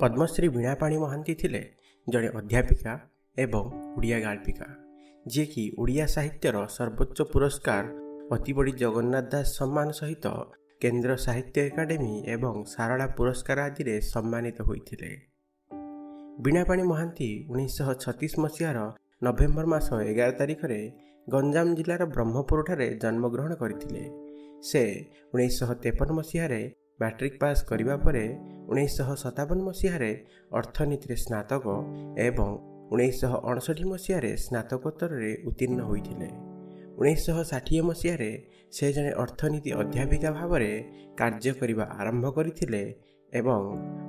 ପଦ୍ମଶ୍ରୀ ବୀଣାପାଣି ମହାନ୍ତି ଥିଲେ ଜଣେ ଅଧ୍ୟାପିକା ଏବଂ ଓଡ଼ିଆ ଗାଳ୍ପିକା ଯିଏକି ଓଡ଼ିଆ ସାହିତ୍ୟର ସର୍ବୋଚ୍ଚ ପୁରସ୍କାର ଅତିବଡ଼ି ଜଗନ୍ନାଥ ଦାସ ସମ୍ମାନ ସହିତ କେନ୍ଦ୍ର ସାହିତ୍ୟ ଏକାଡେମୀ ଏବଂ ସାରଳା ପୁରସ୍କାର ଆଦିରେ ସମ୍ମାନିତ ହୋଇଥିଲେ ବୀଣାପାଣି ମହାନ୍ତି ଉଣେଇଶହ ଛତିଶ ମସିହାର ନଭେମ୍ବର ମାସ ଏଗାର ତାରିଖରେ ଗଞ୍ଜାମ ଜିଲ୍ଲାର ବ୍ରହ୍ମପୁରଠାରେ ଜନ୍ମଗ୍ରହଣ କରିଥିଲେ ସେ ଉଣେଇଶହ ତେପନ ମସିହାରେ ମାଟ୍ରିକ୍ ପାସ୍ କରିବା ପରେ ଉଣେଇଶହ ସତାବନ ମସିହାରେ ଅର୍ଥନୀତିରେ ସ୍ନାତକ ଏବଂ ଉଣେଇଶହ ଅଣଷଠି ମସିହାରେ ସ୍ନାତକୋତ୍ତରରେ ଉତ୍ତୀର୍ଣ୍ଣ ହୋଇଥିଲେ। ଉଣେଇଶହ ଷାଠିଏ ମସିହାରେ ସେ ଜଣେ ଅର୍ଥନୀତି ଅଧ୍ୟାପିକା ଭାବରେ କାର୍ଯ୍ୟ କରିବା ଆରମ୍ଭ କରିଥିଲେ ଏବଂ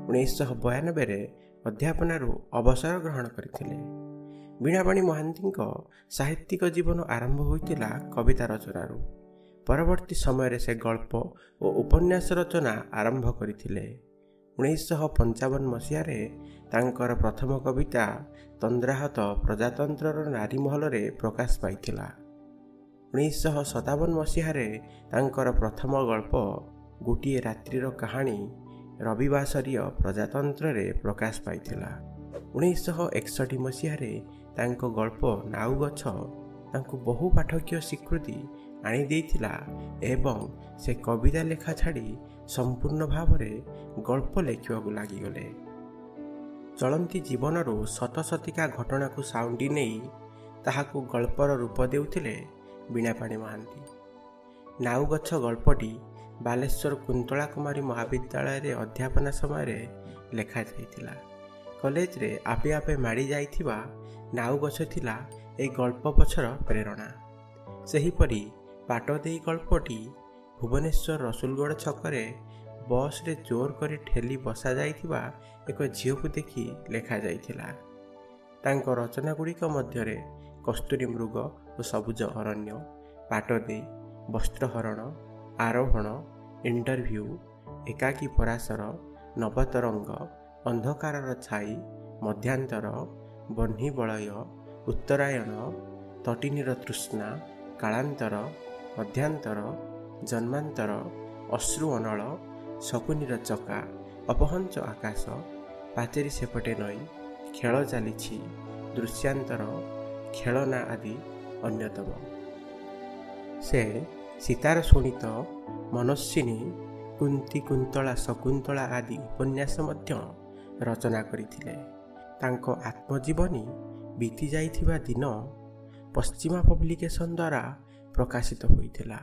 ଉଣେଇଶହ ବୟାନବେରେ ଅଧ୍ୟାପନାରୁ ଅବସର ଗ୍ରହଣ କରିଥିଲେ। ବୀଣାପାଣି ମହାନ୍ତିଙ୍କ ସାହିତ୍ୟିକ ଜୀବନ ଆରମ୍ଭ ହୋଇଥିଲା କବିତା ରଚନାରୁ। ପରବର୍ତ୍ତୀ ସମୟରେ ସେ ଗଳ୍ପ ଓ ଉପନ୍ୟାସ ରଚନା ଆରମ୍ଭ କରିଥିଲେ। ଉଣେଇଶହ ପଞ୍ଚାବନ ମସିହାରେ ତାଙ୍କର ପ୍ରଥମ କବିତା ତନ୍ଦ୍ରାହତ ପ୍ରଜାତନ୍ତ୍ରର ନାରୀ ମହଲରେ ପ୍ରକାଶ ପାଇଥିଲା। ଉଣେଇଶହ ସତାବନ ମସିହାରେ ତାଙ୍କର ପ୍ରଥମ ଗଳ୍ପ ଗୋଟିଏ ରାତ୍ରିର କାହାଣୀ ରବିବାସରୀୟ ପ୍ରଜାତନ୍ତ୍ରରେ ପ୍ରକାଶ ପାଇଥିଲା। ଉଣେଇଶହ ଏକଷଠି ମସିହାରେ ତାଙ୍କ ଗଳ୍ପ ନାଉ ଗଛ ତାଙ୍କୁ ବହୁ ପାଠକୀୟ ସ୍ୱୀକୃତି ଆଣିଦେଇଥିଲା ଏବଂ ସେ କବିତା ଲେଖା ଛାଡ଼ି ସମ୍ପୂର୍ଣ୍ଣ ଭାବରେ ଗଳ୍ପ ଲେଖିବାକୁ ଲାଗିଗଲେ। ଚଳନ୍ତି ଜୀବନରୁ ଶତଶତିକା ଘଟଣାକୁ ସାଉଣ୍ଡି ନେଇ ତାହାକୁ ଗଳ୍ପର ରୂପ ଦେଉଥିଲେ ବୀଣାପାଣି ମହାନ୍ତି। ନାଉ ଗଛ ଗଳ୍ପଟି ବାଲେଶ୍ୱର କୁନ୍ତଳା କୁମାରୀ ମହାବିଦ୍ୟାଳୟରେ ଅଧ୍ୟାପନା ସମୟରେ ଲେଖାଯାଇଥିଲା। କଲେଜରେ ଆପେ ଆପେ ମାଡ଼ି ଯାଇଥିବା ନାଉ ଗଛ ଥିଲା ଏହି ଗଳ୍ପ ପଛର ପ୍ରେରଣା। ସେହିପରି ବାଟ ଦେଇ ଗଳ୍ପଟି ଭୁବନେଶ୍ୱର ରସୁଲଗଡ଼ ଛକରେ ବସ୍ରେ ଜୋର କରି ଠେଲି ବସାଯାଇଥିବା ଏକ ଝିଅକୁ ଦେଖି ଲେଖାଯାଇଥିଲା ତାଙ୍କ ରଚନା ଗୁଡ଼ିକ ମଧ୍ୟରେ କସ୍ତୁରୀ ମୃଗ ଓ ସବୁଜ ଅରଣ୍ୟ ପାଟ ଦେଇ ବସ୍ତ୍ରହରଣ ଆରୋହଣ ଇଣ୍ଟରଭ୍ୟୁ ଏକାକୀ ପରାଶର ନବତରଙ୍ଗ ଅନ୍ଧକାରର ଛାଇ ମଧ୍ୟାନ୍ତର ବହ୍ନି ବଳୟ ଉତ୍ତରାୟଣ ତଟିନୀର ତୃଷ୍ଣା କାଳାନ୍ତର ମଧ୍ୟାନ୍ତର ଜନ୍ମାନ୍ତର ଅଶ୍ରୁ ଅନଳ ଶକୁନିର ଚକା ଅପହଞ୍ଚ ଆକାଶ ପାଚେରୀ ସେପଟେ ନଈ ଖେଳ ଚାଲିଛି ଦୃଶ୍ୟାନ୍ତର ଖେଳନା ଆଦି ଅନ୍ୟତମ ସେ ସୀତାର ଶୁଣିତ ମନସ୍ୱିନୀ କୁନ୍ତି କୁନ୍ତଳା ଶକୁନ୍ତଳା ଆଦି ଉପନ୍ୟାସ ମଧ୍ୟ ରଚନା କରିଥିଲେ ତାଙ୍କ ଆତ୍ମଜୀବନୀ ବିତି ଯାଇଥିବା ଦିନ ପଶ୍ଚିମା ପବ୍ଲିକେସନ୍ ଦ୍ୱାରା ପ୍ରକାଶିତ ହୋଇଥିଲା।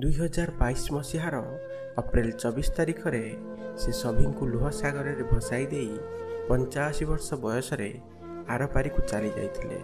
ଦୁଇହଜାର ବାଇଶ ମସିହାର ଅପ୍ରେଲ ଚବିଶ ତାରିଖରେ ସେ ସଭିଙ୍କୁ ଲୁହ ସାଗରରେ ଭସାଇ ଦେଇ ପଞ୍ଚାଅଶୀ ବର୍ଷ ବୟସରେ ଆରପାରିକୁ ଚାଲି ଯାଇଥିଲେ